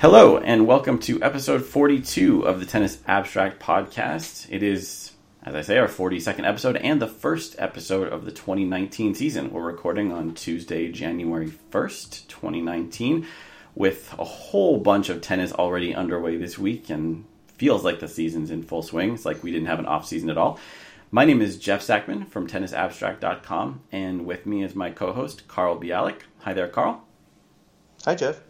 Hello, and welcome to episode 42 of the Tennis Abstract Podcast. It is, as I say, our 42nd episode and the first episode of the 2019 season. We're recording on Tuesday, January 1st, 2019, with a whole bunch of tennis already underway this week, and feels like the season's in full swing. It's like we didn't have an off season at all. My name is Jeff Sackmann from tennisabstract.com, and with me is my co host, Carl Bialik. Hi there, Carl. Hi, Jeff.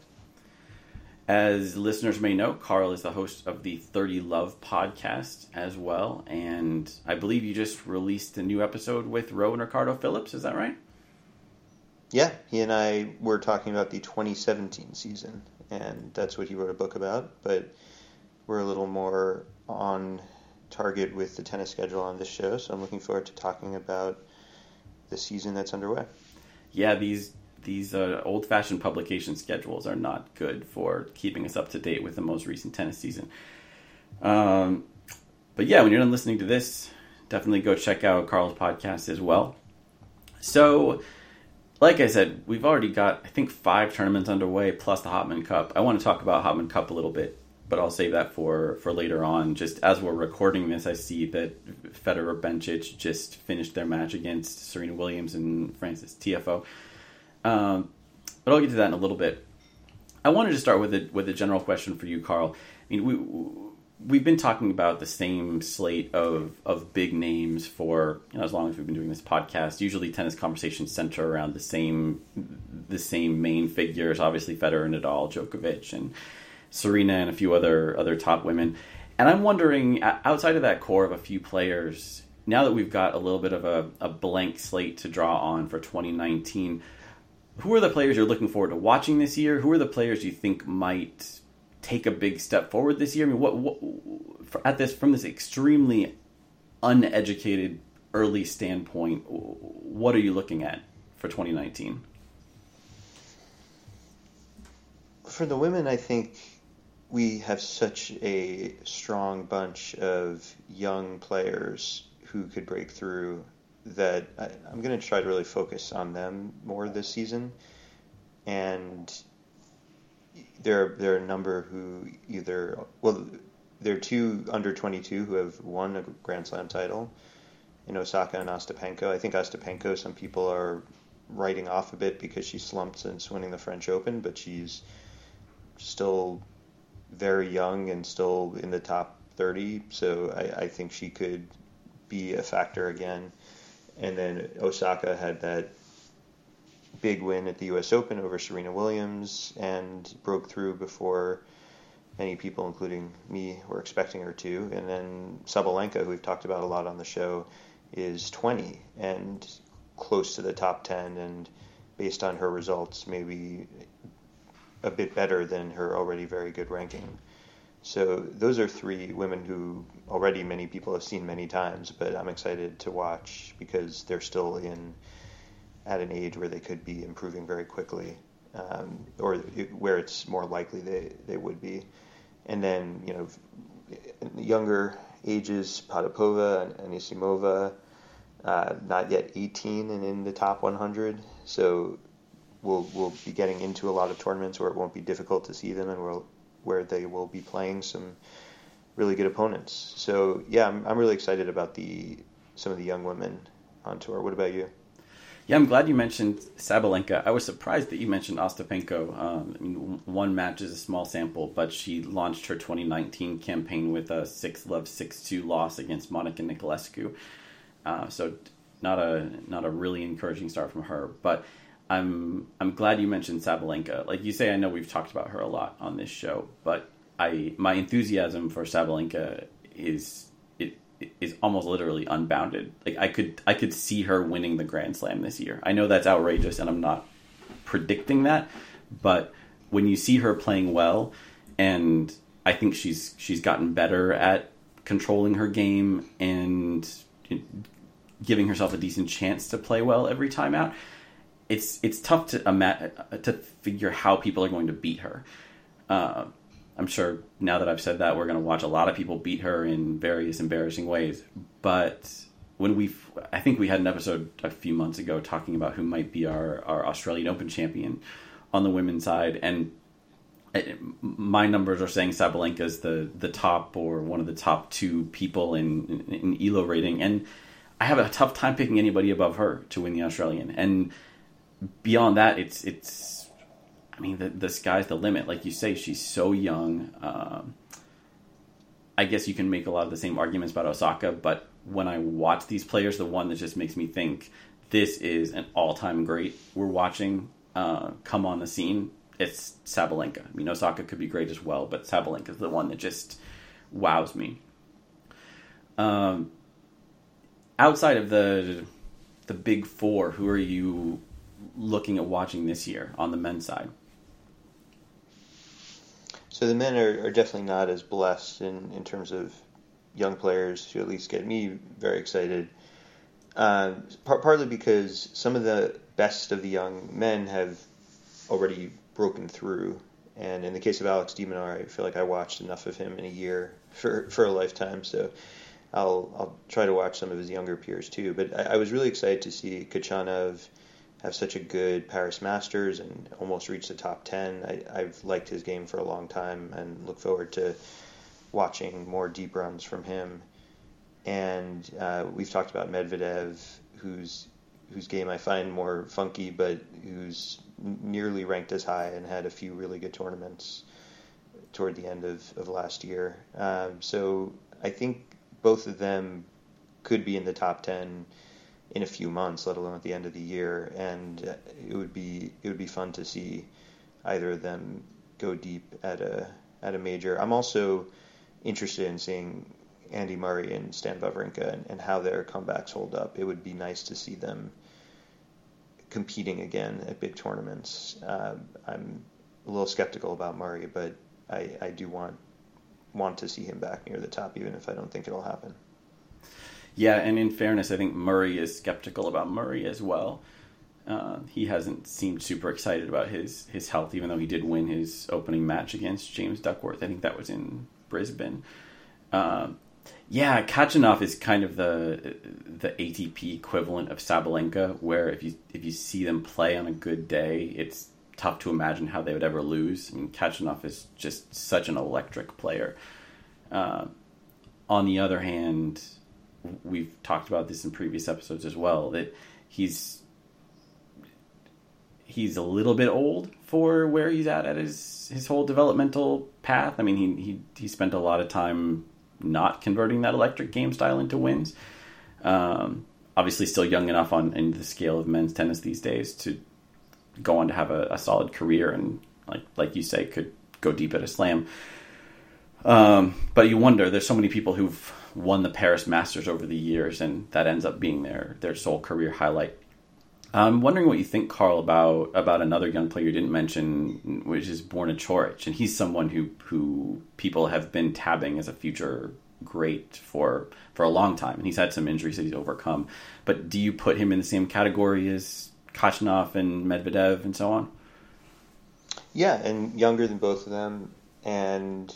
As listeners may know, Carl is the host of the 30 Love podcast as well. And I believe you just released a new episode with Rowan Ricardo Phillips. Is that right? Yeah, he and I were talking about the 2017 season, and that's what he wrote a book about. But we're a little more on target with the tennis schedule on this show, so I'm looking forward to talking about the season that's underway. Yeah, these these uh, old fashioned publication schedules are not good for keeping us up to date with the most recent tennis season. Um, but yeah, when you're done listening to this, definitely go check out Carl's podcast as well. So, like I said, we've already got, I think, five tournaments underway plus the Hopman Cup. I want to talk about Hopman Cup a little bit, but I'll save that for, for later on. Just as we're recording this, I see that Federer Bencic just finished their match against Serena Williams and Frances Tiafoe. Um, but I'll get to that in a little bit. I wanted to start with a with a general question for you, Carl. I mean, we we've been talking about the same slate of of big names for you know, as long as we've been doing this podcast. Usually, tennis conversations center around the same the same main figures. Obviously, Federer, and Nadal, Djokovic, and Serena, and a few other other top women. And I'm wondering, outside of that core of a few players, now that we've got a little bit of a, a blank slate to draw on for 2019 who are the players you're looking forward to watching this year? Who are the players you think might take a big step forward this year? I mean, what, what at this from this extremely uneducated early standpoint, what are you looking at for 2019? For the women, I think we have such a strong bunch of young players who could break through that I, am going to try to really focus on them more this season. And there, there are a number who either, well, there are two under 22 who have won a Grand Slam title in Osaka and Ostapenko. I think Ostapenko, some people are writing off a bit because she slumped since winning the French Open, but she's still very young and still in the top 30. So I, I think she could be a factor again. And then Osaka had that big win at the U.S. Open over Serena Williams and broke through before many people, including me, were expecting her to. And then Sabalenka, who we've talked about a lot on the show, is 20 and close to the top 10, and based on her results, maybe a bit better than her already very good ranking. So those are three women who already many people have seen many times, but I'm excited to watch because they're still in at an age where they could be improving very quickly, um, or where it's more likely they, they would be. And then you know, younger ages, Potapova and Anisimova, uh, not yet 18 and in the top 100, so we'll we'll be getting into a lot of tournaments where it won't be difficult to see them, and we'll where they will be playing some really good opponents. So yeah, I'm, I'm really excited about the some of the young women on tour. What about you? Yeah, I'm glad you mentioned Sabalenka. I was surprised that you mentioned Ostapenko. Um, I mean, one match is a small sample, but she launched her 2019 campaign with a six love six two loss against Monica Niculescu. Uh, so not a not a really encouraging start from her, but I'm I'm glad you mentioned Sabalenka. Like you say, I know we've talked about her a lot on this show, but I my enthusiasm for Sabalenka is it, it is almost literally unbounded. Like I could I could see her winning the Grand Slam this year. I know that's outrageous, and I'm not predicting that, but when you see her playing well, and I think she's she's gotten better at controlling her game and giving herself a decent chance to play well every time out it's it's tough to ima- to figure how people are going to beat her. Uh, I'm sure now that I've said that, we're going to watch a lot of people beat her in various embarrassing ways. But when we, I think we had an episode a few months ago talking about who might be our, our Australian Open champion on the women's side, and my numbers are saying Sabalenka is the the top or one of the top two people in, in, in Elo rating, and I have a tough time picking anybody above her to win the Australian. And beyond that, it's it's. I mean, the the sky's the limit. Like you say, she's so young. Um, I guess you can make a lot of the same arguments about Osaka, but when I watch these players, the one that just makes me think this is an all time great we're watching uh, come on the scene it's Sabalenka. I mean, Osaka could be great as well, but Sabalenka is the one that just wows me. Um, outside of the the big four, who are you looking at watching this year on the men's side? So the men are, are definitely not as blessed in, in terms of young players who at least get me very excited. Uh, par- partly because some of the best of the young men have already broken through. And in the case of Alex de I feel like I watched enough of him in a year for, for a lifetime. So I'll I'll try to watch some of his younger peers too. But I, I was really excited to see Khachanov have such a good Paris Masters and almost reached the top ten. I, I've liked his game for a long time and look forward to watching more deep runs from him. And uh, we've talked about Medvedev, who's whose game I find more funky, but who's nearly ranked as high and had a few really good tournaments toward the end of, of last year. Um, so I think both of them could be in the top 10 in a few months, let alone at the end of the year. And it would be it would be fun to see either of them go deep at a at a major. I'm also interested in seeing Andy Murray and Stan Wawrinka and, and how their comebacks hold up. It would be nice to see them competing again at big tournaments. Uh, I'm a little skeptical about Murray, but I, I do want want to see him back near the top, even if I don't think it'll happen. Yeah, and in fairness, I think Murray is skeptical about Murray as well. Uh, he hasn't seemed super excited about his his health, even though he did win his opening match against James Duckworth. I think that was in Brisbane. Uh, yeah, Khachanov is kind of the the ATP equivalent of Sabalenka, where if you if you see them play on a good day, it's tough to imagine how they would ever lose. I mean, Khachanov is just such an electric player. Uh, on the other hand, we've talked about this in previous episodes as well that he's he's a little bit old for where he's at at his his whole developmental path. I mean, he he he spent a lot of time not converting that electric game style into wins. Um, obviously, still young enough on in the scale of men's tennis these days to go on to have a, a solid career and, like like you say, could go deep at a slam. Um, but you wonder, there's so many people who've won the Paris Masters over the years, and that ends up being their their sole career highlight. I'm wondering what you think, Carl, about about another young player you didn't mention, which is Borna Coric, and he's someone who who people have been tabbing as a future great for for a long time, and he's had some injuries that he's overcome. But do you put him in the same category as Khachanov and Medvedev and so on? Yeah, and younger than both of them, and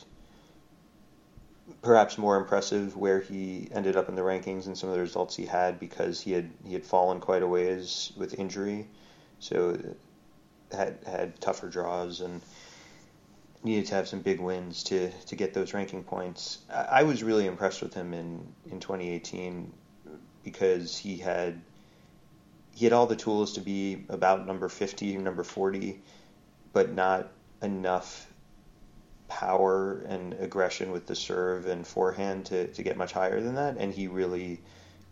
perhaps more impressive where he ended up in the rankings and some of the results he had because he had he had fallen quite a ways with injury, so had had tougher draws and needed to have some big wins to to get those ranking points. I, I was really impressed with him in in 2018 because he had he had all the tools to be about number 50, number 40, but not enough power and aggression with the serve and forehand to, to get much higher than that. And he really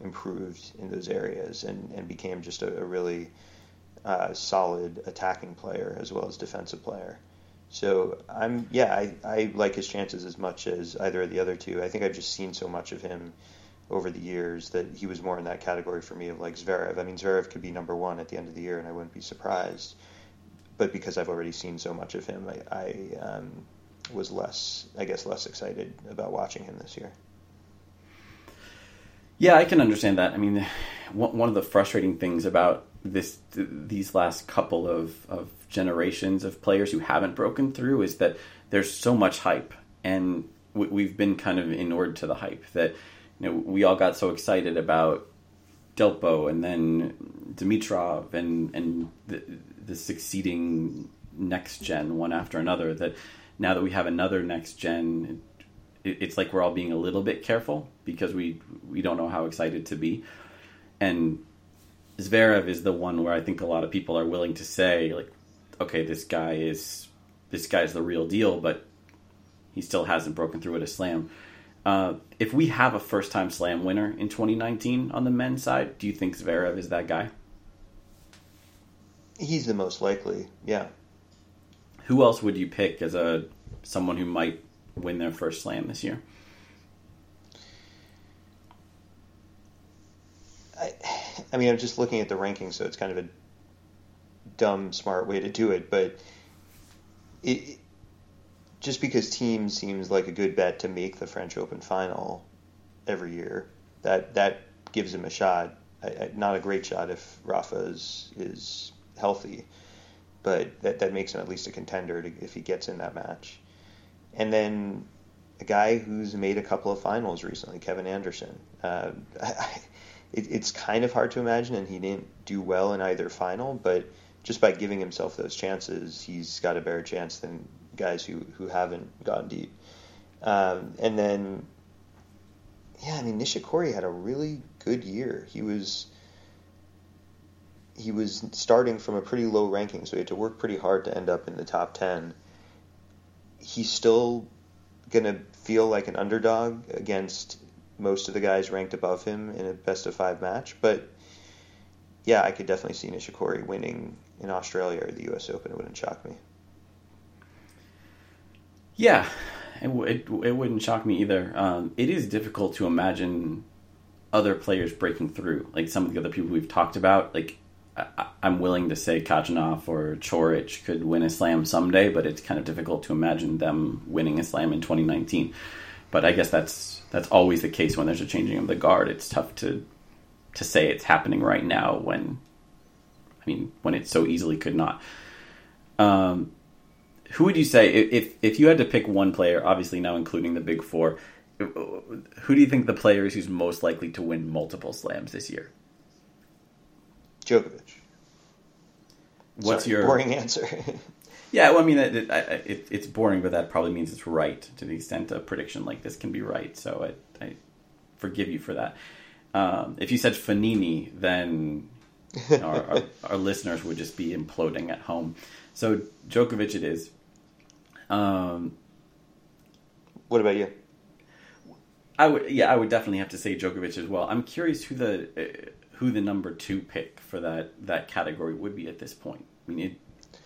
improved in those areas and, and became just a, a really uh, solid attacking player as well as defensive player. So I'm yeah I, I like his chances as much as either of the other two. I think I've just seen so much of him over the years that he was more in that category for me of like Zverev. I mean Zverev could be number one at the end of the year and I wouldn't be surprised. But because I've already seen so much of him, I, I um, was less, I guess, less excited about watching him this year. Yeah, I can understand that. I mean, one of the frustrating things about this these last couple of, of generations of players who haven't broken through is that there's so much hype, and we've been kind of inured to the hype that you know we all got so excited about Delpo and then Dimitrov and and the, the succeeding next gen one after another. That now that we have another next gen, it's like we're all being a little bit careful because we we don't know how excited to be. And Zverev is the one where I think a lot of people are willing to say like, okay, this guy is this guy's the real deal, but he still hasn't broken through at a slam. Uh, if we have a first time slam winner in 2019 on the men's side, do you think Zverev is that guy? He's the most likely, yeah. Who else would you pick as a someone who might win their first slam this year? I, I mean, I'm just looking at the rankings, so it's kind of a dumb, smart way to do it, but it, just because Thiem seems like a good bet to make the French Open final every year, that that gives him a shot. I, I, not a great shot if Rafa is is healthy, but that that makes him at least a contender to, if he gets in that match. And then a guy who's made a couple of finals recently, Kevin Anderson. Uh, I, it, it's kind of hard to imagine, and he didn't do well in either final, but just by giving himself those chances, he's got a better chance than guys who, who haven't gone deep. Um, and then, yeah, I mean, Nishikori had a really good year. He was he was starting from a pretty low ranking, so he had to work pretty hard to end up in the top ten. He's still gonna feel like an underdog against most of the guys ranked above him in a best of five match, but yeah, I could definitely see Nishikori winning in Australia or the U.S. Open. It wouldn't shock me. Yeah, it, it, it wouldn't shock me either. Um, it is difficult to imagine other players breaking through, like some of the other people we've talked about. Like, I, am willing to say Khachanov or Coric could win a slam someday, but it's kind of difficult to imagine them winning a slam in 2019. But I guess that's that's always the case when there's a changing of the guard. It's tough to to say it's happening right now when I mean when it so easily could not. Um, who would you say if if you had to pick one player, obviously now including the big four, who do you think the player is who's most likely to win multiple slams this year? Djokovic. What's Sorry, your boring answer? yeah, well, I mean, it, it, it, it's boring, but that probably means it's right to the extent a prediction like this can be right. So I, I forgive you for that. Um, if you said Fognini, then our, our, our, listeners would just be imploding at home. So Djokovic, it is. Um, what about you? I would, yeah, I would definitely have to say Djokovic as well. I'm curious who the uh, who the number two pick for that that category would be at this point. I mean, it,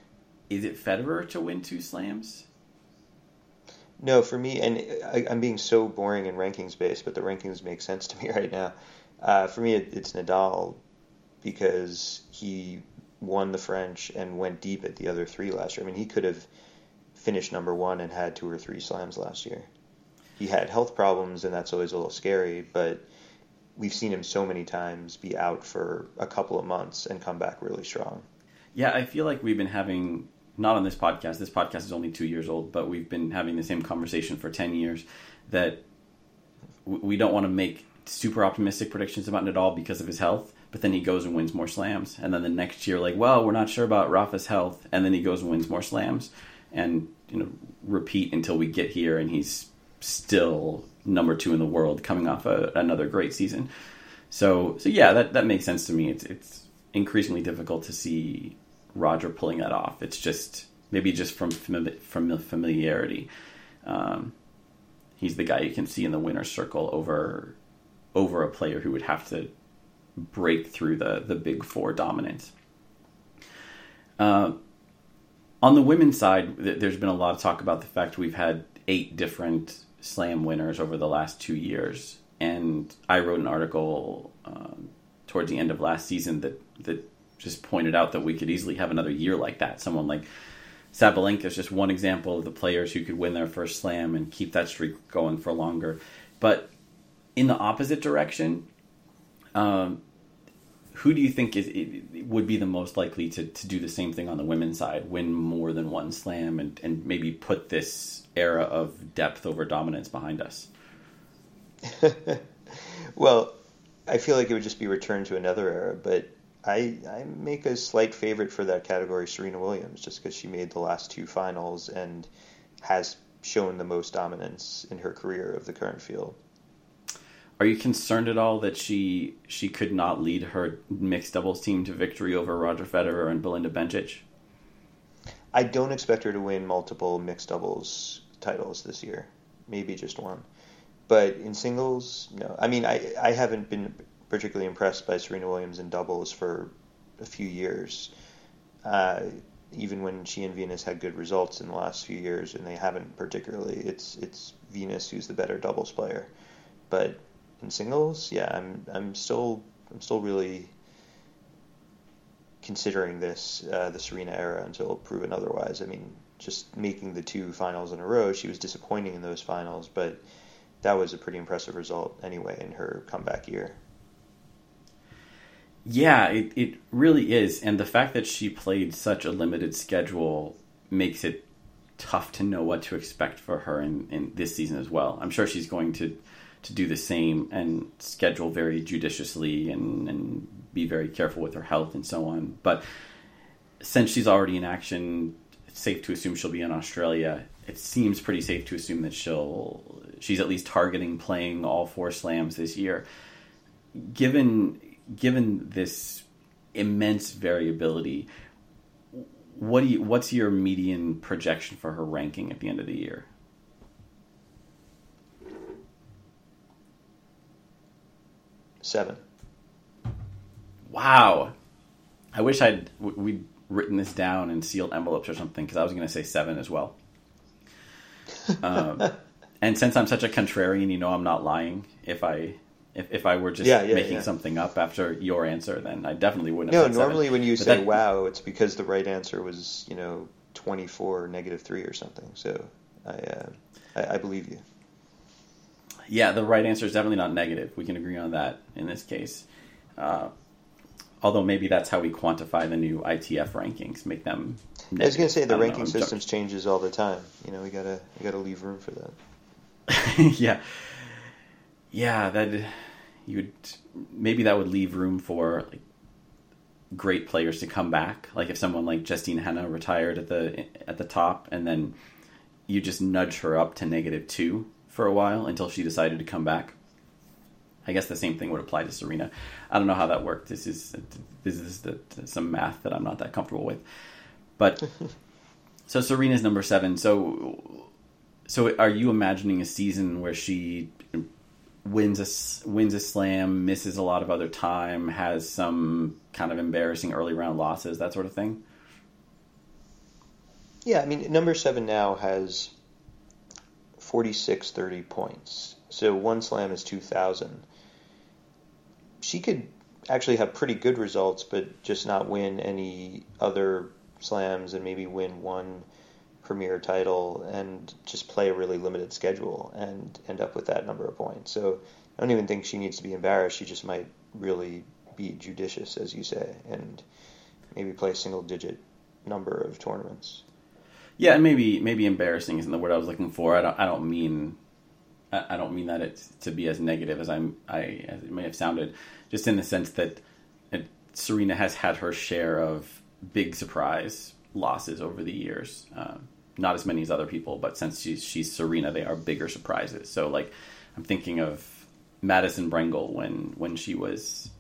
is it Federer to win two slams? No, for me, and I, am being so boring and rankings based, but the rankings make sense to me right now. Uh, for me, it, it's Nadal because he won the French and went deep at the other three last year. I mean, he could have finished number one and had two or three slams last year. He had health problems, and that's always a little scary, but we've seen him so many times be out for a couple of months and come back really strong. Yeah, I feel like we've been having not on this podcast. This podcast is only two years old, but we've been having the same conversation for ten years. That we don't want to make super optimistic predictions about Nadal because of his health, but then he goes and wins more slams. And then the next year, like, well, we're not sure about Rafa's health, and then he goes and wins more slams, and you know, repeat until we get here, and he's still number two in the world, coming off a, another great season. So, so yeah, that that makes sense to me. It's it's increasingly difficult to see Roger pulling that off. It's just maybe just from from familiarity. Um, he's the guy you can see in the winner's circle over over a player who would have to break through the the big four dominance. Uh, on the women's side, there's been a lot of talk about the fact we've had eight different slam winners over the last two years, and I wrote an article um, towards the end of last season that that just pointed out that we could easily have another year like that. Someone like Sabalenka is just one example of the players who could win their first slam and keep that streak going for longer. But in the opposite direction, um, who do you think is would be the most likely to, to do the same thing on the women's side, win more than one slam, and, and maybe put this era of depth over dominance behind us? well, I feel like it would just be returned to another era, but I, I make a slight favorite for that category Serena Williams just because she made the last two finals and has shown the most dominance in her career of the current field. Are you concerned at all that she she could not lead her mixed doubles team to victory over Roger Federer and Belinda Bencic? I don't expect her to win multiple mixed doubles titles this year. Maybe just one. But in singles, no. I mean, I I haven't been particularly impressed by Serena Williams in doubles for a few years. Uh, even when she and Venus had good results in the last few years, and they haven't particularly. It's it's Venus who's the better doubles player, but in singles, yeah, I'm I'm still I'm still really considering this uh, the Serena era until proven otherwise. I mean, just making the two finals in a row, she was disappointing in those finals, but that was a pretty impressive result anyway in her comeback year. Yeah, it, it really is. And the fact that she played such a limited schedule makes it tough to know what to expect for her in, in this season as well. I'm sure she's going to to do the same and schedule very judiciously and, and be very careful with her health and so on. But since she's already in action, it's safe to assume she'll be in Australia. It seems pretty safe to assume that she'll she's at least targeting playing all four slams this year. Given given this immense variability, what do you, what's your median projection for her ranking at the end of the year? Seven. Wow. I wish I'd we'd written this down in sealed envelopes or something because I was going to say seven as well. Um, and since I'm such a contrarian, you know I'm not lying. If I if, if I were just yeah, yeah, making yeah. something up after your answer, then I definitely wouldn't. No, normally seven. when you but say that, "wow," it's because the right answer was you know twenty four negative three or something. So I, uh, I, I believe you. Yeah, the right answer is definitely not negative. We can agree on that in this case. Uh, although maybe that's how we quantify the new ITF rankings, make them. Negative. I was going to say the ranking know, systems changes all the time. You know, we gotta we gotta leave room for that. yeah, yeah, that you would maybe that would leave room for like great players to come back. Like if someone like Justine Henin retired at the at the top, and then you just nudge her up to negative two for a while until she decided to come back. I guess the same thing would apply to Serena. I don't know how that worked. This is this is the, some math that I'm not that comfortable with. But so Serena's number seven. So so are you imagining a season where she wins a wins a slam, misses a lot of other time, has some kind of embarrassing early round losses, that sort of thing. Yeah, I mean, number seven now has 46 30 points. So one slam is 2,000. She could actually have pretty good results, but just not win any other slams and maybe win one premier title and just play a really limited schedule and end up with that number of points. So I don't even think she needs to be embarrassed. She just might really be judicious, as you say, and maybe play a single digit number of tournaments. Yeah, and maybe maybe embarrassing isn't the word I was looking for. I don't I don't mean I don't mean that it's to be as negative as I'm I as it may have sounded. Just in the sense that it, Serena has had her share of big surprise losses over the years. Um, not as many as other people, but since she's she's Serena, they are bigger surprises. So like I'm thinking of Madison Brengle when when she was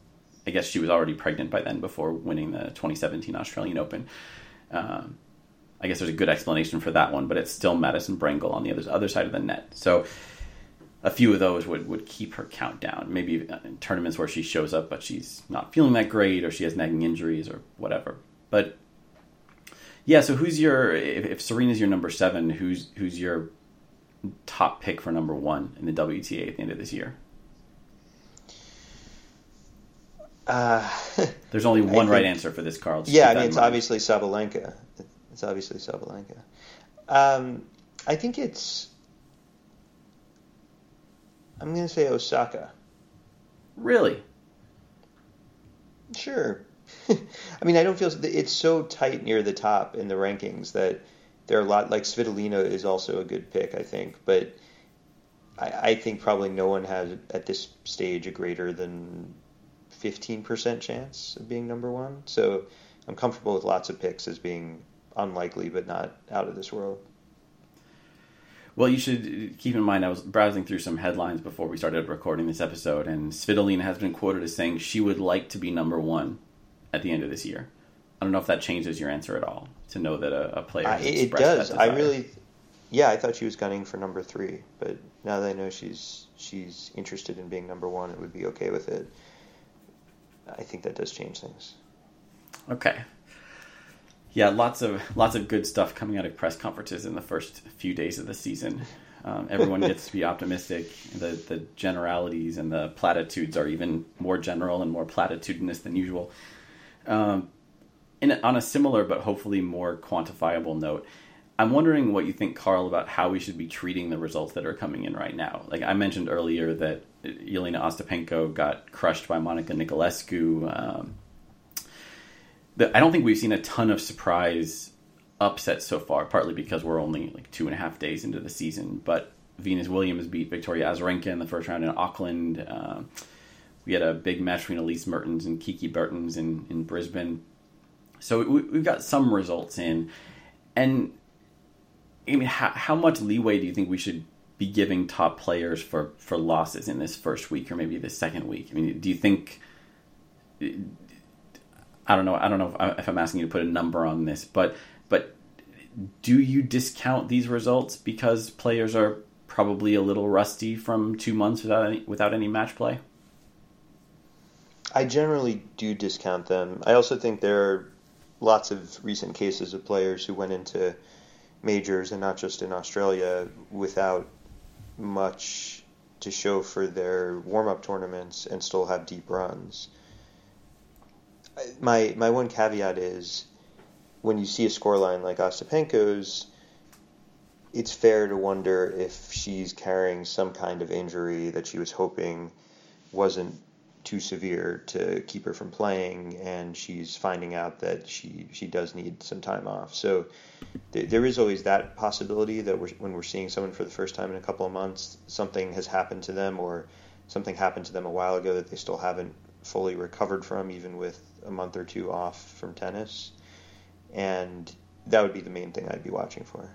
I guess she was already pregnant by then before winning the 2017 Australian Open. Um, I guess there's a good explanation for that one, but it's still Madison Brengle on the other other side of the net. So a few of those would, would keep her count down. Maybe in tournaments where she shows up, but she's not feeling that great, or she has nagging injuries, or whatever. But yeah, so who's your if, if Serena's your number seven, who's who's your top pick for number one in the WTA at the end of this year? Uh, There's only one think, right answer for this, Carl. Just yeah, I mean it's obviously Sabalenka. It's obviously Sabalenka. Um, I think it's. I'm going to say Osaka. Really? Sure. I mean, I don't feel it's so tight near the top in the rankings that there are a lot. Like Svitolina is also a good pick, I think, but I, I think probably no one has at this stage a greater than 15% chance of being number one. So I'm comfortable with lots of picks as being unlikely, but not out of this world. Well, you should keep in mind, I was browsing through some headlines before we started recording this episode, and Svitolina has been quoted as saying she would like to be number one at the end of this year. I don't know if that changes your answer at all to know that a, a player. Uh, it does. I really, yeah, I thought she was gunning for number three, but now that I know she's she's interested in being number one, it would be okay with it. I think that does change things. Okay. Yeah, lots of lots of good stuff coming out of press conferences in the first few days of the season. Um, everyone gets to be optimistic. The the generalities and the platitudes are even more general and more platitudinous than usual. Um, in, on a similar but hopefully more quantifiable note, I'm wondering what you think, Carl, about how we should be treating the results that are coming in right now. Like I mentioned earlier, that Jelena Ostapenko got crushed by Monica Niculescu. Um, the, I don't think we've seen a ton of surprise upsets so far, partly because we're only like two and a half days into the season. But Venus Williams beat Victoria Azarenka in the first round in Auckland. Uh, we had a big match between Elise Mertens and Kiki Bertens in, in Brisbane. So we, we've got some results in. And I mean, how, how much leeway do you think we should be giving top players for, for losses in this first week or maybe this second week? I mean, do you think? I don't know. I don't know if, if I'm asking you to put a number on this, but but do you discount these results because players are probably a little rusty from two months without any, without any match play? I generally do discount them. I also think there are lots of recent cases of players who went into majors and not just in Australia without much to show for their warm up tournaments and still have deep runs. My my one caveat is when you see a scoreline like Ostapenko's, it's fair to wonder if she's carrying some kind of injury that she was hoping wasn't too severe to keep her from playing, and she's finding out that she she does need some time off. So th- there is always that possibility that we're, when we're seeing someone for the first time in a couple of months, something has happened to them, or something happened to them a while ago that they still haven't fully recovered from, even with a month or two off from tennis. And that would be the main thing I'd be watching for.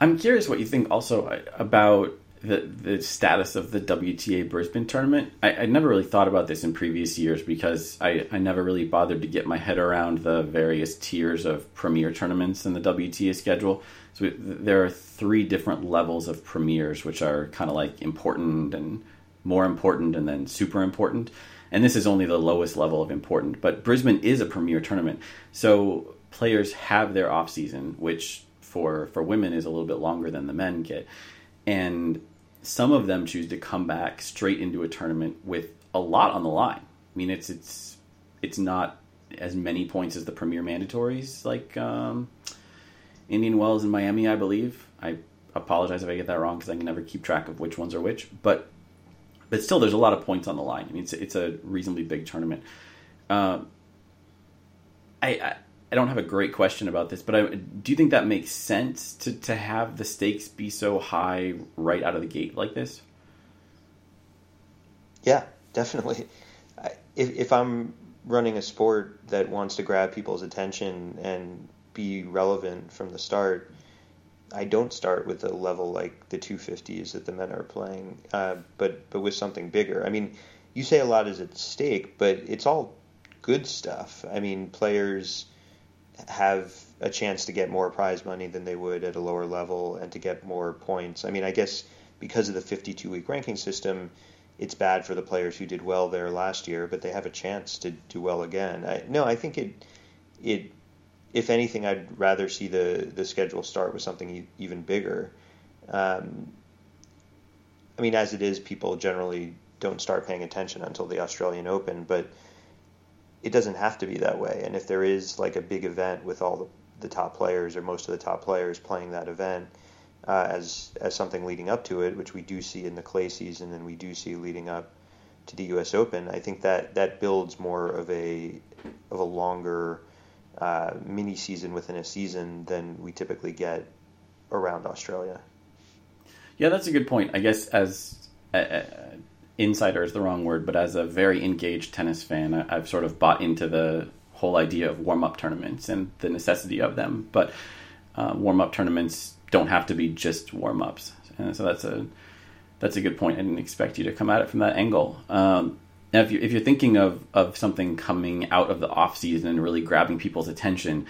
I'm curious what you think also uh, about the the status of the WTA Brisbane tournament. I, I never really thought about this in previous years because I, I never really bothered to get my head around the various tiers of premier tournaments in the WTA schedule. So there are three different levels of premiers, which are kind of like important and more important, and then super important. And this is only the lowest level of important. But Brisbane is a premier tournament, so players have their off season, which for for women is a little bit longer than the men get, and some of them choose to come back straight into a tournament with a lot on the line. I mean, it's it's it's not as many points as the premier mandatories like um, Indian Wells and Miami, I believe. I apologize if I get that wrong because I can never keep track of which ones are which, but but still, there's a lot of points on the line. I mean, it's it's a reasonably big tournament. Um, I, I I don't have a great question about this, but I, do you think that makes sense to, to have the stakes be so high right out of the gate like this? Yeah, definitely. If, if I'm running a sport that wants to grab people's attention and be relevant from the start, I don't start with a level like the 250s that the men are playing, uh, but but with something bigger. I mean, you say a lot is at stake, but it's all good stuff. I mean, players have a chance to get more prize money than they would at a lower level and to get more points. I mean, I guess because of the 52 week ranking system, it's bad for the players who did well there last year, but they have a chance to do well again. I, no, I think it it if anything, I'd rather see the the schedule start with something even bigger. Um, I mean, as it is, people generally don't start paying attention until the Australian Open, but it doesn't have to be that way. And if there is like a big event with all the, the top players or most of the top players playing that event uh, as as something leading up to it, which we do see in the clay season and we do see leading up to the U.S. Open, I think that that builds more of a of a longer uh, mini season within a season than we typically get around Australia. Yeah, that's a good point. I guess as uh, uh insider is the wrong word, but as a very engaged tennis fan, I, have sort of bought into the whole idea of warm up tournaments and the necessity of them. But uh, warm up tournaments don't have to be just warm ups, and so that's a that's a good point. I didn't expect you to come at it from that angle. Um, now, if, you, if you're thinking of, of something coming out of the off season and really grabbing people's attention,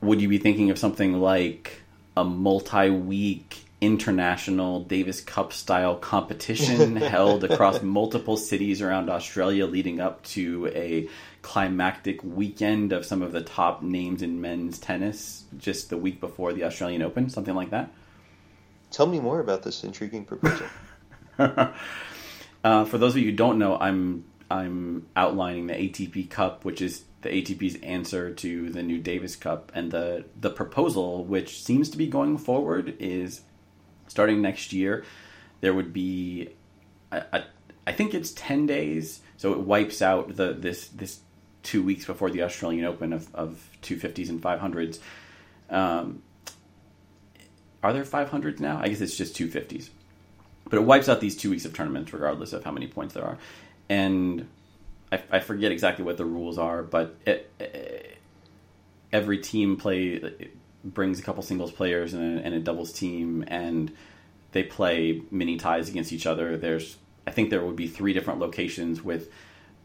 would you be thinking of something like a multi week international Davis Cup style competition held across multiple cities around Australia leading up to a climactic weekend of some of the top names in men's tennis just the week before the Australian Open, something like that? Tell me more about this intriguing proposal. uh, for those of you who don't know, I'm I'm outlining the ATP Cup, which is the ATP's answer to the new Davis Cup, and the the proposal, which seems to be going forward, is starting next year. There would be, a, a, I think it's ten days, so it wipes out the this this two weeks before the Australian Open of of two fifties and five hundreds. Um, are there 500s now? I guess it's just 250s. But it wipes out these two weeks of tournaments, regardless of how many points there are. And I, I forget exactly what the rules are, but it, it, every team play brings a couple singles players and a, and a doubles team, and they play mini ties against each other. There's, I think there would be three different locations with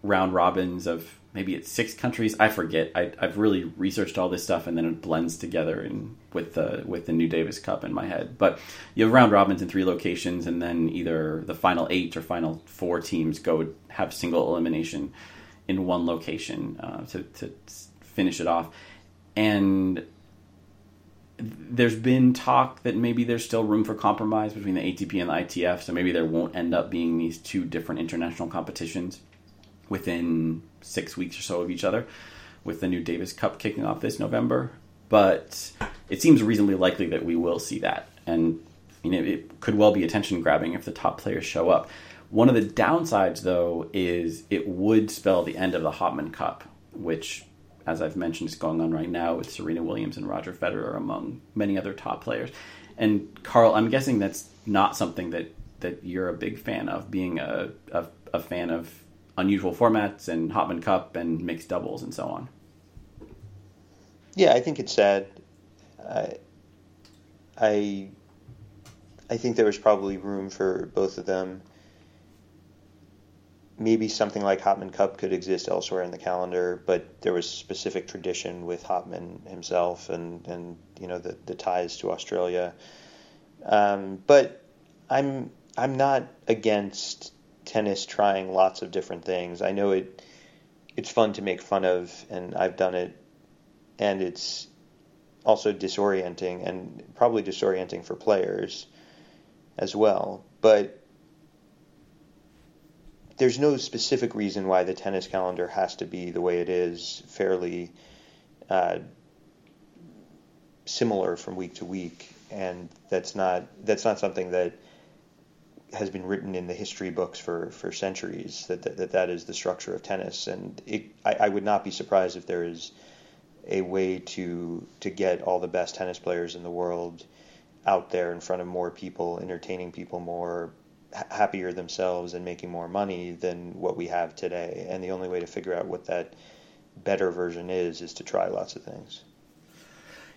round robins of maybe it's six countries. I forget. I, have really researched all this stuff, and then it blends together in, with the with the new Davis Cup in my head. But you have round robins in three locations, and then either the final eight or final four teams go have single elimination in one location uh, to to finish it off. And there's been talk that maybe there's still room for compromise between the ATP and the ITF, so maybe there won't end up being these two different international competitions within six weeks or so of each other, with the new Davis Cup kicking off this November. But it seems reasonably likely that we will see that, and it could well be attention grabbing if the top players show up. One of the downsides, though, is it would spell the end of the Hopman Cup, which, as I've mentioned, is going on right now with Serena Williams and Roger Federer among many other top players. And Carl, I'm guessing that's not something that, that you're a big fan of, being a, a, a fan of unusual formats and Hopman Cup and mixed doubles and so on. Yeah, I think it's sad. I, I, I think there was probably room for both of them. Maybe something like Hopman Cup could exist elsewhere in the calendar, but there was specific tradition with Hopman himself and, and you know the, the ties to Australia. Um, but I'm I'm not against tennis trying lots of different things. I know it it's fun to make fun of and I've done it and it's also disorienting and probably disorienting for players as well. But there's no specific reason why the tennis calendar has to be the way it is, fairly uh, similar from week to week, and that's not that's not something that has been written in the history books for, for centuries that, that that, is the structure of tennis, and it, I, I would not be surprised if there is a way to to get all the best tennis players in the world out there in front of more people, entertaining people more, happier themselves, and making more money than what we have today. And the only way to figure out what that better version is is to try lots of things.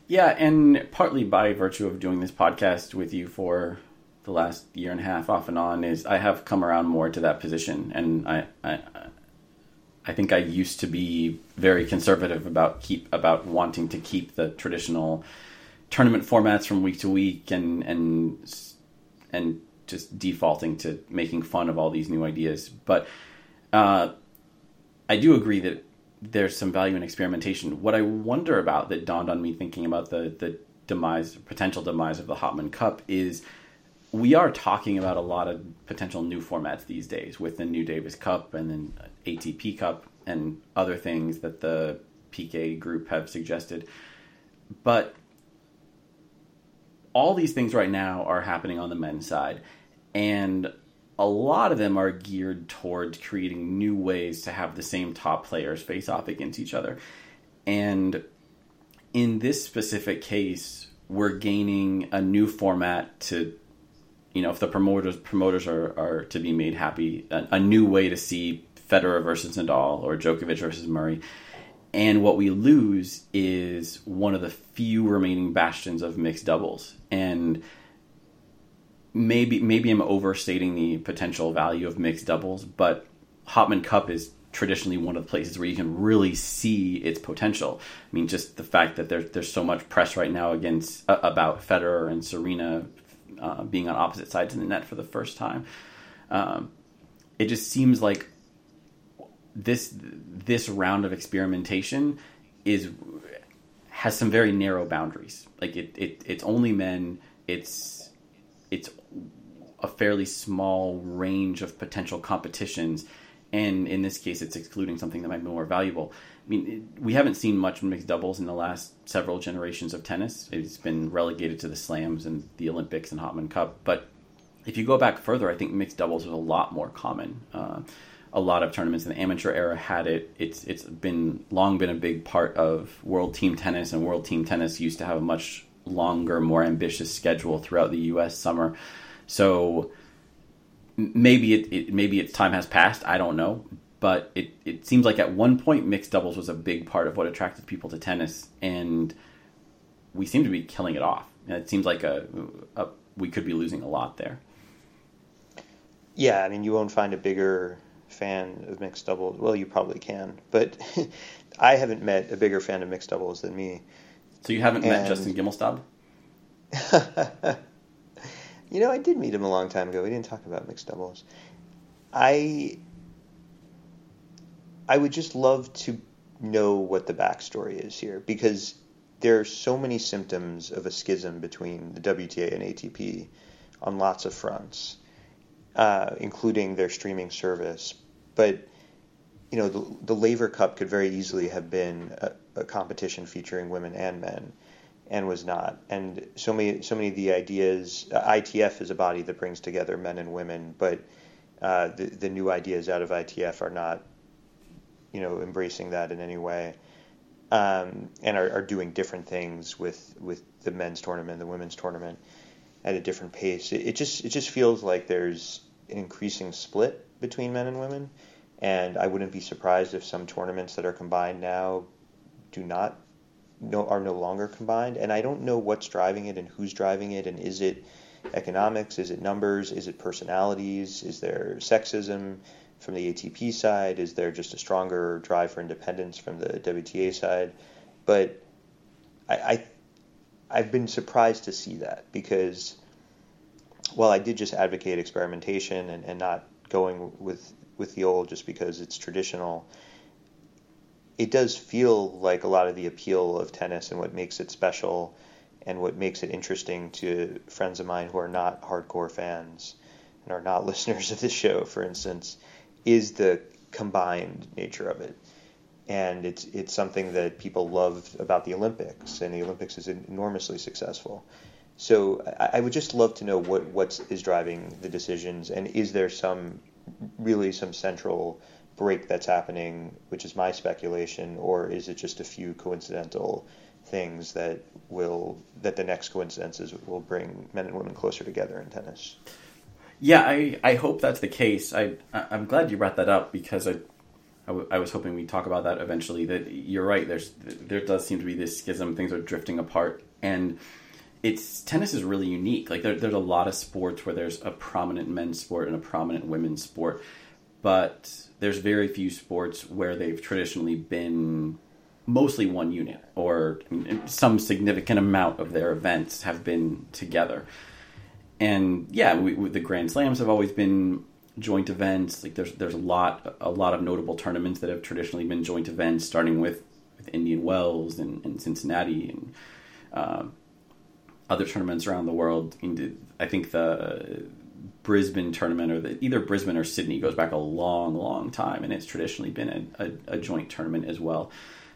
Yeah, and partly by virtue of doing this podcast with you for the last year and a half off and on is I have come around more to that position and I, I I think I used to be very conservative about keep about wanting to keep the traditional tournament formats from week to week and and and just defaulting to making fun of all these new ideas. But uh, I do agree that there's some value in experimentation. What I wonder about that dawned on me thinking about the the demise potential demise of the Hopman Cup is we are talking about a lot of potential new formats these days with the new Davis Cup and then ATP Cup and other things that the PK group have suggested. But all these things right now are happening on the men's side, and a lot of them are geared towards creating new ways to have the same top players face off against each other. And in this specific case, we're gaining a new format to you know, if the promoters promoters are, are to be made happy, a, a new way to see Federer versus Nadal or Djokovic versus Murray. And what we lose is one of the few remaining bastions of mixed doubles. And maybe maybe I'm overstating the potential value of mixed doubles, but Hopman Cup is traditionally one of the places where you can really see its potential. I mean, just the fact that there's there's so much press right now against uh, about Federer and Serena uh, being on opposite sides of the net for the first time. Um, it just seems like this this round of experimentation is has some very narrow boundaries. Like it, it it's only men. It's it's a fairly small range of potential competitions and in this case, it's excluding something that might be more valuable. I mean, we haven't seen much mixed doubles in the last several generations of tennis. It's been relegated to the slams and the Olympics and Hopman Cup. But if you go back further, I think mixed doubles was a lot more common. Uh, a lot of tournaments in the amateur era had it. It's it's been long been a big part of world team tennis, and world team tennis used to have a much longer, more ambitious schedule throughout the U.S. summer. So maybe it, it, maybe its time has passed. I don't know, but it it seems like at one point mixed doubles was a big part of what attracted people to tennis, and we seem to be killing it off. And it seems like a, a we could be losing a lot there. Yeah, I mean, you won't find a bigger fan of mixed doubles. Well, you probably can, but I haven't met a bigger fan of mixed doubles than me. So you haven't and... met Justin Gimelstob? You know, I did meet him a long time ago. We didn't talk about mixed doubles. I I would just love to know what the backstory is here because there are so many symptoms of a schism between the WTA and ATP on lots of fronts, uh, including their streaming service. But you know, the, the Laver Cup could very easily have been a, a competition featuring women and men and was not. And so many so many of the ideas. Uh, ITF is a body that brings together men and women, but uh, the the new ideas out of ITF are not, you know, embracing that in any way, um, and are, are doing different things with with the men's tournament, the women's tournament, at a different pace. It, it just it just feels like there's an increasing split between men and women. And I wouldn't be surprised if some tournaments that are combined now do not no, are no longer combined, and I don't know what's driving it and who's driving it, and is it economics, is it numbers, is it personalities, is there sexism from the ATP side, is there just a stronger drive for independence from the WTA side? But I, I I've been surprised to see that because while I did just advocate experimentation and, and not going with with the old just because it's traditional it does feel like a lot of the appeal of tennis and what makes it special and what makes it interesting to friends of mine who are not hardcore fans and are not listeners of this show, for instance, is the combined nature of it. And it's it's something that people love about the Olympics, and the Olympics is enormously successful. So I, I would just love to know what what is driving the decisions, and is there some really some central break that's happening, which is my speculation, or is it just a few coincidental things that will that the next coincidences will bring men and women closer together in tennis? Yeah, I, I hope that's the case. I I'm glad you brought that up because I I, w- I was hoping we'd talk about that eventually. That you're right. There's there does seem to be this schism. Things are drifting apart, and it's tennis is really unique. Like there, there's a lot of sports where there's a prominent men's sport and a prominent women's sport, but there's very few sports where they've traditionally been mostly one unit or some significant amount of their events have been together. And yeah, we, we, the Grand Slams have always been joint events. Like there's there's a lot a lot of notable tournaments that have traditionally been joint events, starting with, with Indian Wells and, and Cincinnati and uh, other tournaments around the world. I think the Brisbane tournament, or the, either Brisbane or Sydney, goes back a long, long time, and it's traditionally been a, a, a joint tournament as well.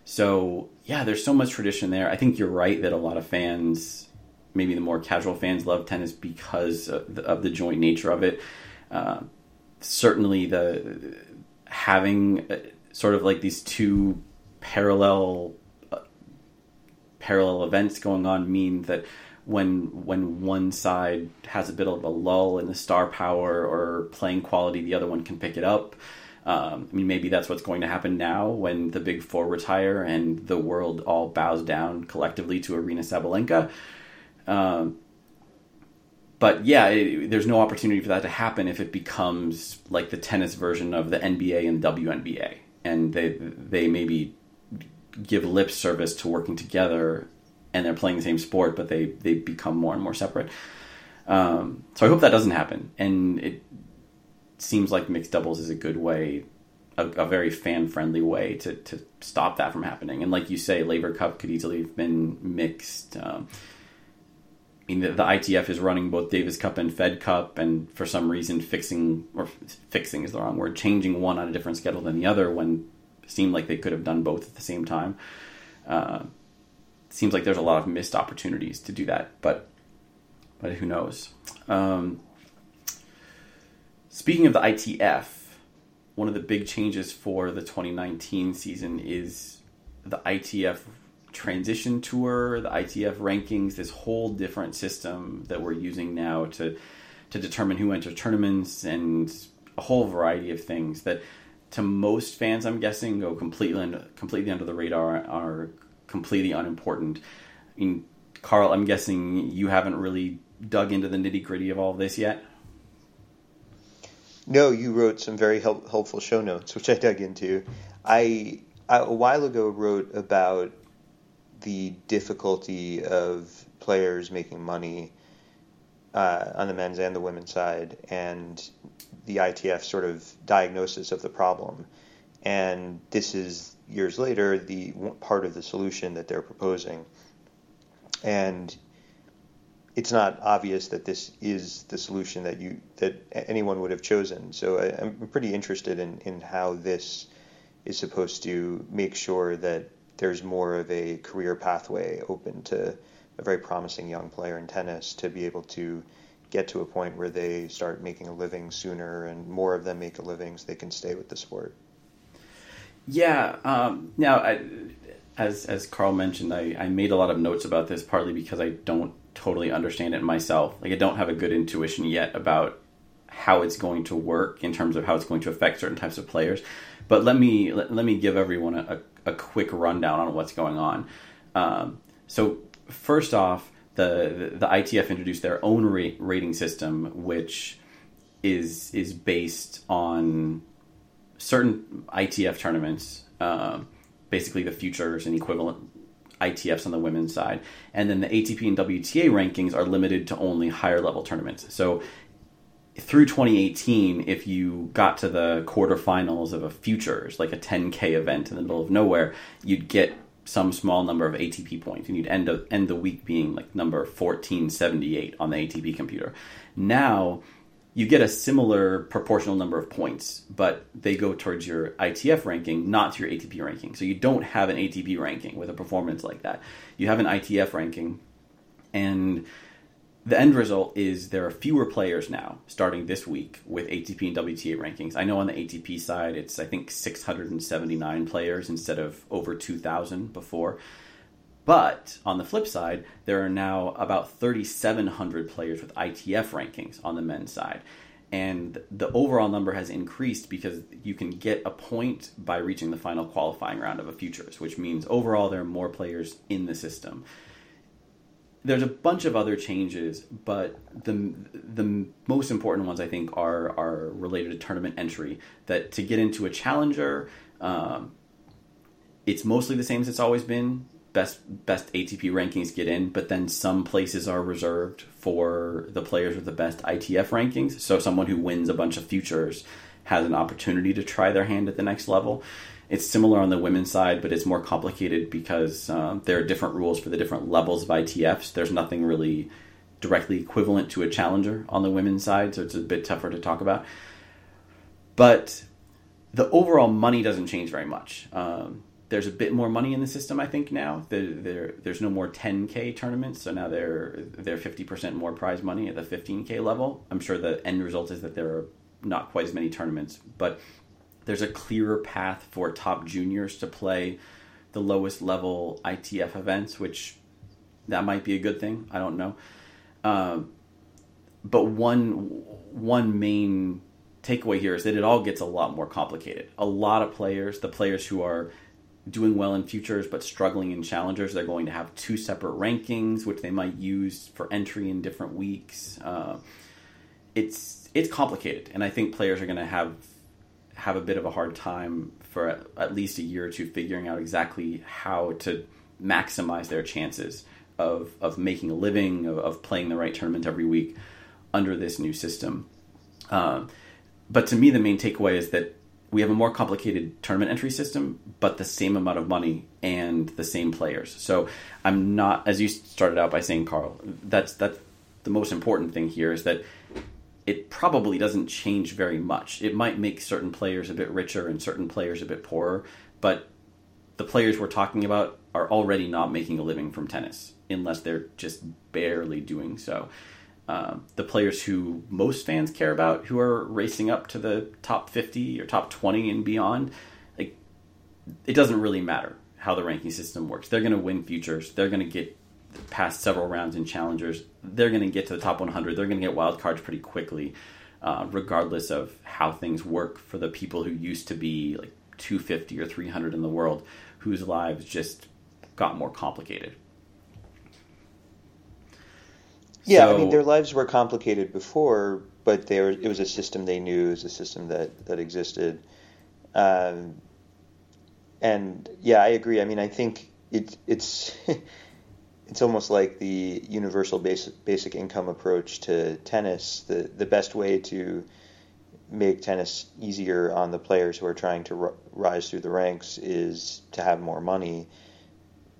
So yeah, there's so much tradition there. I think you're right that a lot of fans, maybe the more casual fans, love tennis because of the, of the joint nature of it. Uh, certainly, the having uh, sort of like these two parallel uh, parallel events going on mean that when when one side has a bit of a lull in the star power or playing quality, the other one can pick it up. Um, I mean, maybe that's what's going to happen now when the big four retire and the world all bows down collectively to Aryna Sabalenka. Um, but yeah, it, there's no opportunity for that to happen if it becomes like the tennis version of the NBA and WNBA, and they they maybe give lip service to working together, and they're playing the same sport, but they they become more and more separate. Um, so I hope that doesn't happen, and it seems like mixed doubles is a good way, a, a very fan friendly way to to stop that from happening. And like you say, Laver Cup could easily have been mixed. Um, I mean, the, the, ITF is running both Davis Cup and Fed Cup, and for some reason, fixing or fixing is the wrong word, changing one on a different schedule than the other when it seemed like they could have done both at the same time. Uh, seems like there's a lot of missed opportunities to do that, but but who knows? Um, speaking of the ITF, one of the big changes for the 2019 season is the ITF transition tour, the ITF rankings, this whole different system that we're using now to to determine who enters tournaments and a whole variety of things that to most fans I'm guessing go completely completely under the radar are completely unimportant. I mean, Carl, I'm guessing you haven't really dug into the nitty gritty of all of this yet. No, you wrote some very help, helpful show notes, which I dug into. I, I a while ago wrote about the difficulty of players making money uh, on the men's and the women's side, and the ITF sort of diagnosis of the problem. And this is years later the part of the solution that they're proposing. And it's not obvious that this is the solution that you that anyone would have chosen. So I, am pretty interested in, in how this is supposed to make sure that there's more of a career pathway open to a very promising young player in tennis to be able to get to a point where they start making a living sooner and more of them make a living so they can stay with the sport. Yeah. Um, now, I, as as Carl mentioned, I, I made a lot of notes about this partly because I don't totally understand it myself. Like I don't have a good intuition yet about how it's going to work in terms of how it's going to affect certain types of players. But let me let, let me give everyone a, a quick rundown on what's going on. Um, so first off, the, the, ITF introduced their own rate, rating system, which is is based on certain ITF tournaments, um, basically the futures and equivalent ITFs on the women's side, and then the ATP and WTA rankings are limited to only higher level tournaments. So through 2018, if you got to the quarterfinals of a futures, like a 10K event in the middle of nowhere, you'd get some small number of ATP points, and you'd end up, end the week being like number 1478 on the ATP computer. Now you get a similar proportional number of points, but they go towards your ITF ranking, not to your ATP ranking. So you don't have an ATP ranking with a performance like that. You have an ITF ranking, and the end result is there are fewer players now starting this week with ATP and WTA rankings. I know on the ATP side, it's I think 679 players instead of over 2,000 before. But on the flip side, there are now about 3,700 players with ITF rankings on the men's side. And the overall number has increased because you can get a point by reaching the final qualifying round of a futures, which means overall there are more players in the system there's a bunch of other changes, but the the most important ones I think are are related to tournament entry. That to get into a challenger, um, it's mostly the same as it's always been. Best best ATP rankings get in, but then some places are reserved for the players with the best ITF rankings. So someone who wins a bunch of futures has an opportunity to try their hand at the next level. It's similar on the women's side, but it's more complicated because um, there are different rules for the different levels of ITFs. There's nothing really directly equivalent to a challenger on the women's side, so it's a bit tougher to talk about. But the overall money doesn't change very much. Um, there's a bit more money in the system, I think now. There, there, there's no more 10k tournaments, so now they're they're 50% more prize money at the 15k level. I'm sure the end result is that there are not quite as many tournaments, but there's a clearer path for top juniors to play the lowest level ITF events, which that might be a good thing. I don't know. Um, but one one main takeaway here is that it all gets a lot more complicated. A lot of players, the players who are doing well in futures but struggling in challengers, they're going to have two separate rankings, which they might use for entry in different weeks. Uh, it's it's complicated, and I think players are going to have have a bit of a hard time for at least a year or two figuring out exactly how to maximize their chances of of making a living, of, of playing the right tournament every week under this new system. Um, but to me, the main takeaway is that we have a more complicated tournament entry system, but the same amount of money and the same players. So I'm not, as you started out by saying, Carl, that's that's the most important thing here is that it probably doesn't change very much. It might make certain players a bit richer and certain players a bit poorer, but the players we're talking about are already not making a living from tennis unless they're just barely doing so. Um, the players who most fans care about, who are racing up to the top 50 or top 20 and beyond, like it doesn't really matter how the ranking system works. They're going to win futures. They're going to get past several rounds in challengers. They're going to get to the top 100. They're going to get wild cards pretty quickly, uh, regardless of how things work for the people who used to be like 250 or 300 in the world, whose lives just got more complicated. Yeah, so, I mean, their lives were complicated before, but there it was a system they knew, it was a system that that existed. Um, and yeah, I agree. I mean, I think it, it's it's almost like the universal basic basic income approach to tennis. The the best way to make tennis easier on the players who are trying to r- rise through the ranks is to have more money.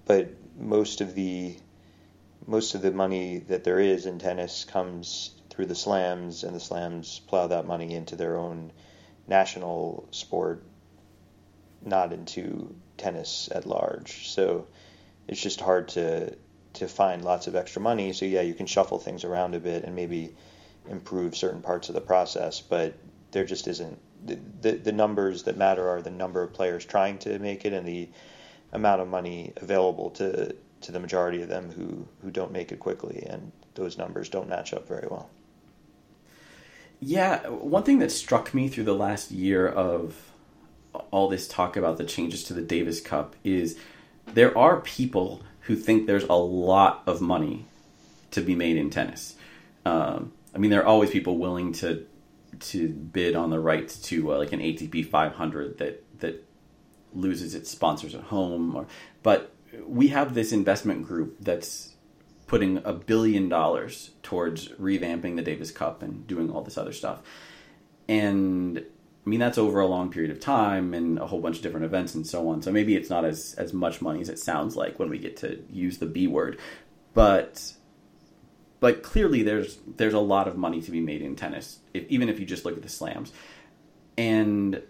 But most of the most of the money that there is in tennis comes through the slams, and the slams plow that money into their own national sport, not into tennis at large. So it's just hard to to find lots of extra money. So yeah, you can shuffle things around a bit and maybe improve certain parts of the process, but there just isn't the, the, the numbers that matter are the number of players trying to make it and the amount of money available to to the majority of them who, who don't make it quickly, and those numbers don't match up very well. Yeah, one thing that struck me through the last year of all this talk about the changes to the Davis Cup is there are people who think there's a lot of money to be made in tennis. Um, I mean, there are always people willing to to bid on the rights to uh, like an ATP 500 that that loses its sponsors at home, or but we have this investment group that's putting a billion dollars towards revamping the Davis Cup and doing all this other stuff. And I mean that's over a long period of time and a whole bunch of different events and so on. So maybe it's not as as much money as it sounds like when we get to use the B word. But but clearly there's there's a lot of money to be made in tennis, if, even if you just look at the slams. And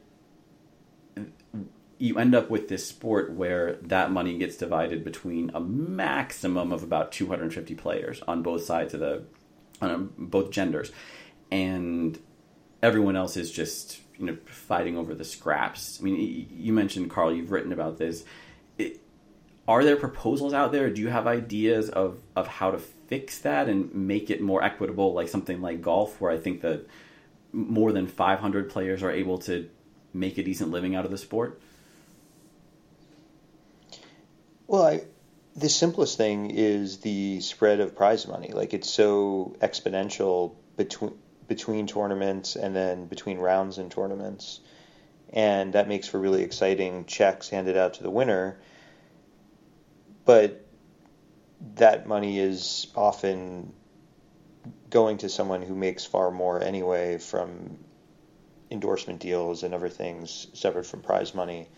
you end up with this sport where that money gets divided between a maximum of about 250 players on both sides of the on both genders and everyone else is just you know fighting over the scraps. I mean you mentioned carl you've written about this. It, are there proposals out there? Do you have ideas of of how to fix that and make it more equitable like something like golf where i think that more than 500 players are able to make a decent living out of the sport? Well, I, the simplest thing is the spread of prize money. Like it's so exponential between between tournaments and then between rounds and tournaments, and that makes for really exciting checks handed out to the winner. But that money is often going to someone who makes far more anyway from endorsement deals and other things separate from prize money,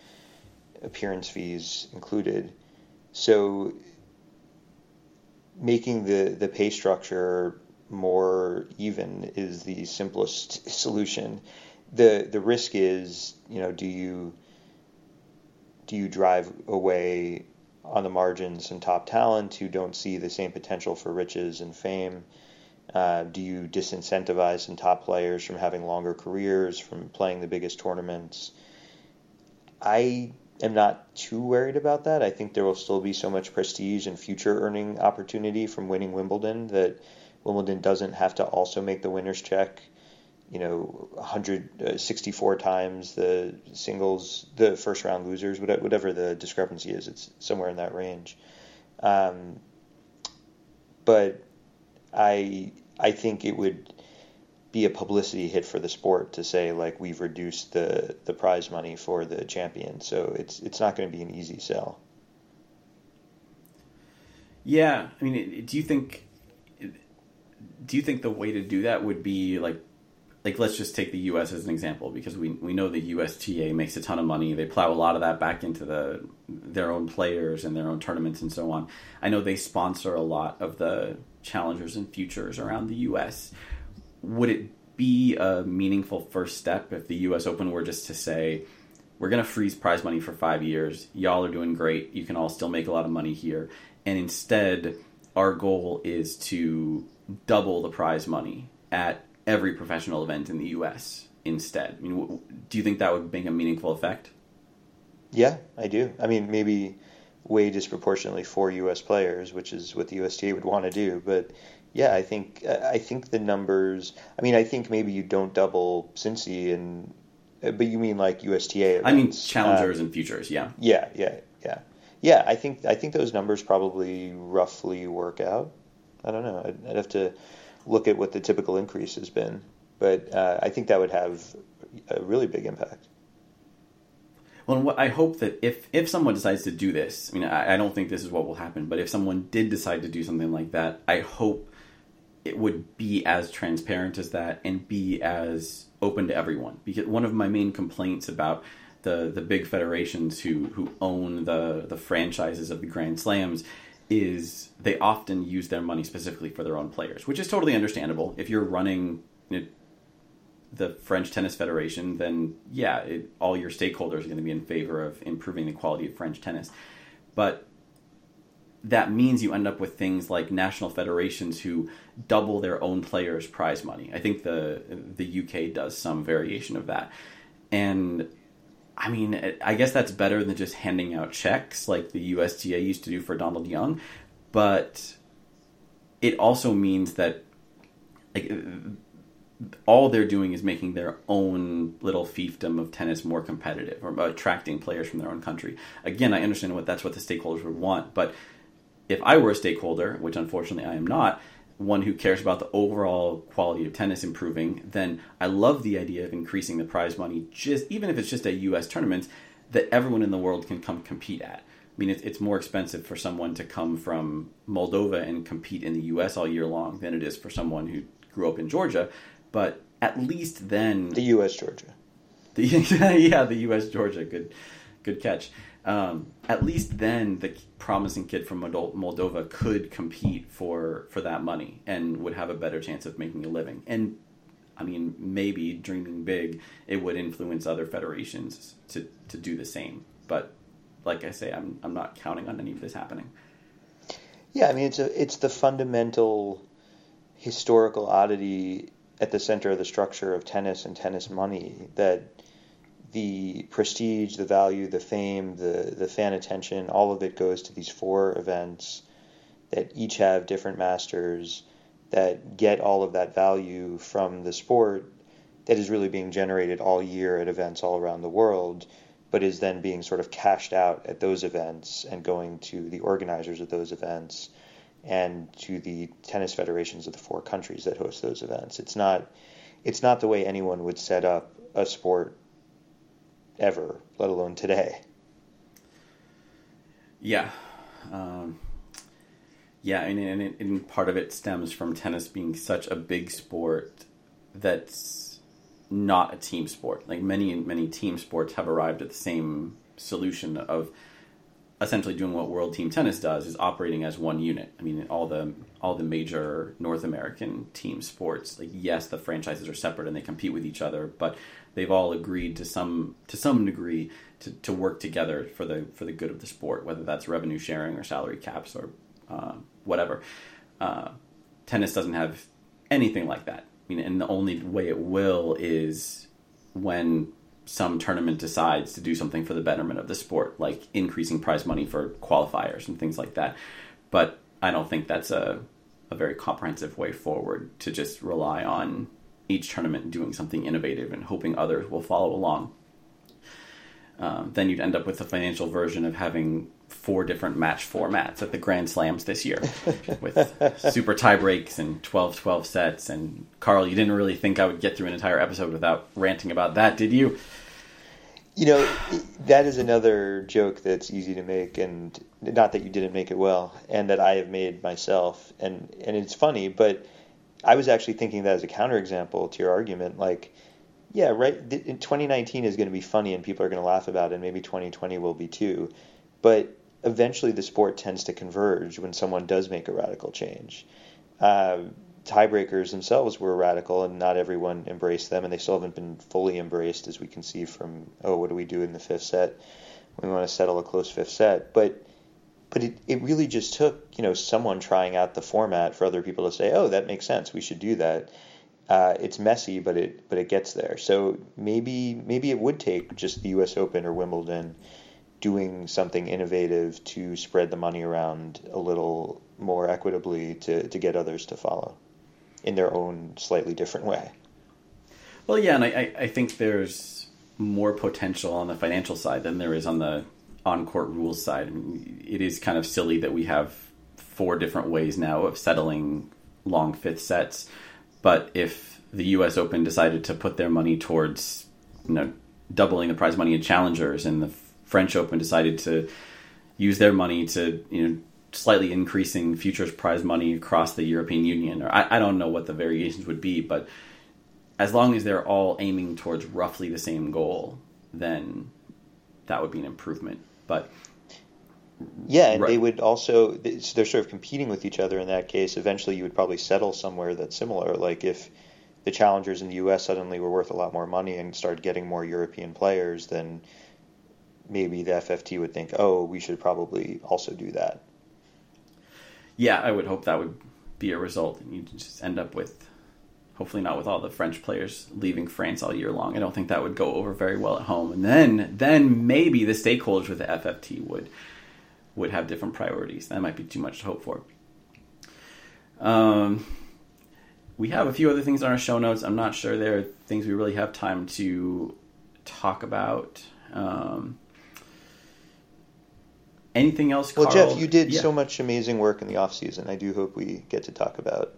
appearance fees included. So making the, the pay structure more even is the simplest solution. The the risk is, you know, do you do you drive away on the margins some top talent who don't see the same potential for riches and fame? Uh, do you disincentivize some top players from having longer careers, from playing the biggest tournaments? I am not too worried about that. I think there will still be so much prestige and future earning opportunity from winning Wimbledon that Wimbledon doesn't have to also make the winner's check. You know, 164 uh, times the singles, the first round losers, whatever the discrepancy is, it's somewhere in that range. Um, but I I think it would be a publicity hit for the sport to say like we've reduced the the prize money for the champion. So it's it's not going to be an easy sell. Yeah, I mean, do you think do you think the way to do that would be like like let's just take the US as an example because we we know the USTA makes a ton of money. They plow a lot of that back into the their own players and their own tournaments and so on. I know they sponsor a lot of the challengers and futures around the US would it be a meaningful first step if the U.S. Open were just to say, we're going to freeze prize money for five years. Y'all are doing great. You can all still make a lot of money here. And instead, our goal is to double the prize money at every professional event in the U.S. instead. I mean, do you think that would make a meaningful effect? Yeah, I do. I mean, maybe way disproportionately for U.S. players, which is what the USTA would want to do. But yeah, I think I think the numbers. I mean, I think maybe you don't double Cincy and, but you mean like USTA? Events. I mean challengers um, and futures. Yeah. Yeah, yeah, yeah, yeah. I think I think those numbers probably roughly work out. I don't know. I'd, I'd have to look at what the typical increase has been, but uh, I think that would have a really big impact. Well, I hope that if if someone decides to do this, I mean, I, I don't think this is what will happen, but if someone did decide to do something like that, I hope it would be as transparent as that and be as open to everyone. Because one of my main complaints about the the big federations who who own the the franchises of the Grand Slams is they often use their money specifically for their own players, which is totally understandable. If you're running you know, the French Tennis Federation, then yeah, it, all your stakeholders are going to be in favor of improving the quality of French tennis. But that means you end up with things like national federations who double their own players' prize money. I think the the UK does some variation of that, and I mean, I guess that's better than just handing out checks like the USTA used to do for Donald Young, but it also means that like all they're doing is making their own little fiefdom of tennis more competitive or attracting players from their own country. Again, I understand what that's what the stakeholders would want, but if I were a stakeholder, which unfortunately I am not, one who cares about the overall quality of tennis improving, then I love the idea of increasing the prize money, just even if it's just a U.S. tournament that everyone in the world can come compete at. I mean, it's, it's more expensive for someone to come from Moldova and compete in the U.S. all year long than it is for someone who grew up in Georgia. But at least then, the U.S. Georgia, the yeah, the U.S. Georgia, good, good catch um, at least then the promising kid from Moldova could compete for for that money and would have a better chance of making a living. And I mean, maybe dreaming big, it would influence other federations to to do the same. But like I say, I'm I'm not counting on any of this happening. Yeah, I mean, it's a it's the fundamental historical oddity at the center of the structure of tennis and tennis money that the prestige, the value, the fame, the, the fan attention, all of it goes to these four events that each have different masters that get all of that value from the sport that is really being generated all year at events all around the world, but is then being sort of cashed out at those events and going to the organizers of those events and to the tennis federations of the four countries that host those events. It's not it's not the way anyone would set up a sport ever, let alone today. Yeah. Um, yeah, and, and, and part of it stems from tennis being such a big sport that's not a team sport. Like many many team sports have arrived at the same solution of essentially doing what World Team Tennis does is operating as one unit. I mean, all the all the major North American team sports, like yes, the franchises are separate and they compete with each other, but they've all agreed to some to some degree to, to work together for the for the good of the sport, whether that's revenue sharing or salary caps or uh, whatever. Uh, tennis doesn't have anything like that. I mean, and the only way it will is when some tournament decides to do something for the betterment of the sport, like increasing prize money for qualifiers and things like that. But I don't think that's a a very comprehensive way forward to just rely on each tournament doing something innovative and hoping others will follow along. Um, then you'd end up with the financial version of having four different match formats at the Grand Slams this year with super tie breaks and 12 12 sets. And Carl, you didn't really think I would get through an entire episode without ranting about that, did you? You know, that is another joke that's easy to make, and not that you didn't make it well, and that I have made myself, and and it's funny, but I was actually thinking that as a counterexample to your argument, like, yeah, right, in 2019 is going to be funny and people are going to laugh about it, and maybe 2020 will be too, but eventually the sport tends to converge when someone does make a radical change. Uh, tiebreakers themselves were radical, and not everyone embraced them, and they still haven't been fully embraced, as we can see from oh, what do we do in the fifth set? We want to settle a close fifth set, but but it, it really just took you know someone trying out the format for other people to say, oh, that makes sense, we should do that. Uh, it's messy, but it but it gets there. So maybe maybe it would take just the U.S. Open or Wimbledon doing something innovative to spread the money around a little more equitably to, to get others to follow in their own slightly different way. Well, yeah, and I, I think there's more potential on the financial side than there is on the on court rules side. It is kind of silly that we have four different ways now of settling long fifth sets, but if the U.S. Open decided to put their money towards, you know, doubling the prize money in challengers, and the French Open decided to use their money to, you know, slightly increasing futures prize money across the European Union, or I, I don't know what the variations would be, but as long as they're all aiming towards roughly the same goal, then that would be an improvement. But yeah, and right. they would also they're sort of competing with each other in that case. Eventually, you would probably settle somewhere that's similar. Like if the challengers in the U.S. suddenly were worth a lot more money and started getting more European players, then maybe the FFT would think, oh, we should probably also do that yeah, I would hope that would be a result, and you just end up with, hopefully not with all the French players leaving France all year long. I don't think that would go over very well at home, and then then maybe the stakeholders with the FFT would would have different priorities. That might be too much to hope for. Um, we have a few other things on our show notes. I'm not sure there are things we really have time to talk about. Um, Anything else? Well, Carl? Jeff, you did yeah. so much amazing work in the off season. I do hope we get to talk about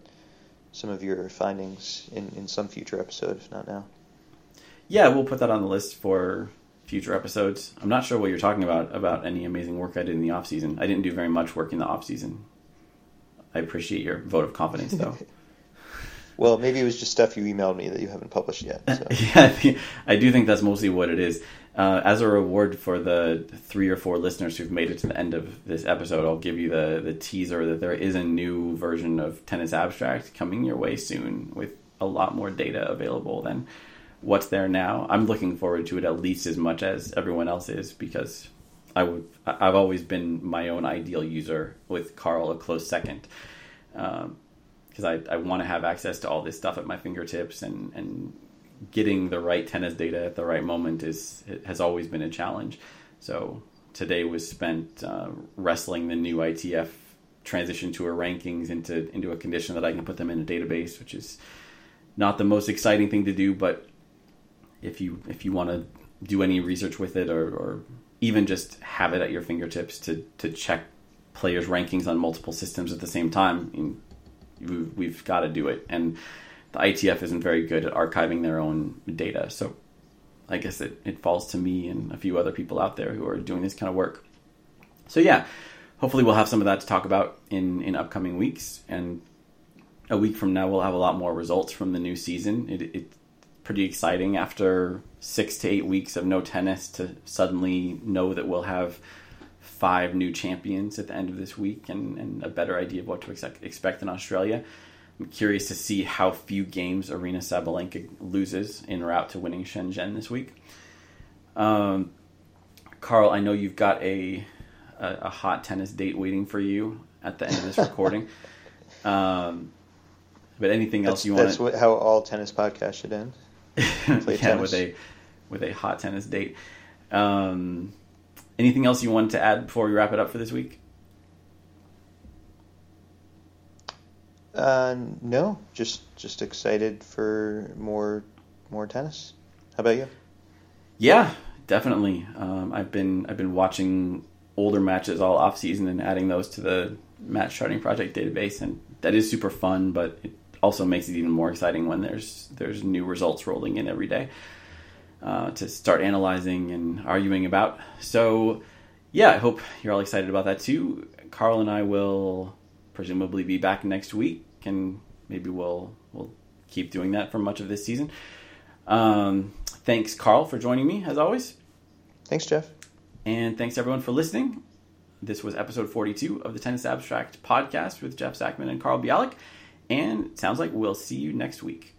some of your findings in, in some future episode, if not now. Yeah, we'll put that on the list for future episodes. I'm not sure what you're talking about about any amazing work I did in the off season. I didn't do very much work in the off season. I appreciate your vote of confidence, though. well, maybe it was just stuff you emailed me that you haven't published yet. So. yeah, I do think that's mostly what it is. Uh, as a reward for the three or four listeners who've made it to the end of this episode, I'll give you the, the teaser that there is a new version of Tennis Abstract coming your way soon with a lot more data available than what's there now. I'm looking forward to it at least as much as everyone else is because I would I've always been my own ideal user with Carl a close second because um, I, I want to have access to all this stuff at my fingertips and and getting the right tennis data at the right moment is has always been a challenge. So today was spent uh, wrestling the new ITF transition tour rankings into into a condition that I can put them in a database, which is not the most exciting thing to do, but if you if you want to do any research with it or, or even just have it at your fingertips to to check players' rankings on multiple systems at the same time, we've, we've got to do it and the ITF isn't very good at archiving their own data. So I guess it, it falls to me and a few other people out there who are doing this kind of work. So yeah, hopefully we'll have some of that to talk about in, in upcoming weeks. And a week from now, we'll have a lot more results from the new season. It, it's pretty exciting after six to eight weeks of no tennis to suddenly know that we'll have five new champions at the end of this week and, and a better idea of what to expect, expect in Australia. I'm curious to see how few games Aryna Sabalenka loses in route to winning Shenzhen this week. Um, Carl, I know you've got a, a, a hot tennis date waiting for you at the end of this recording. Um, but anything else that's, you want? That's what, how all tennis podcasts should end. Play yeah, tennis. with a with a hot tennis date. Um, anything else you wanted to add before we wrap it up for this week? Uh, no, just just excited for more more tennis. How about you? Yeah, definitely. Um, I've been I've been watching older matches all off season and adding those to the match charting project database, and that is super fun. But it also makes it even more exciting when there's there's new results rolling in every day uh, to start analyzing and arguing about. So yeah, I hope you're all excited about that too. Carl and I will presumably be back next week, and maybe we'll we'll keep doing that for much of this season. Um, thanks, Carl, for joining me as always. Thanks, Jeff. And thanks everyone for listening. This was episode 42 of the Tennis Abstract podcast with Jeff Sackmann and Carl Bialik. And it sounds like we'll see you next week.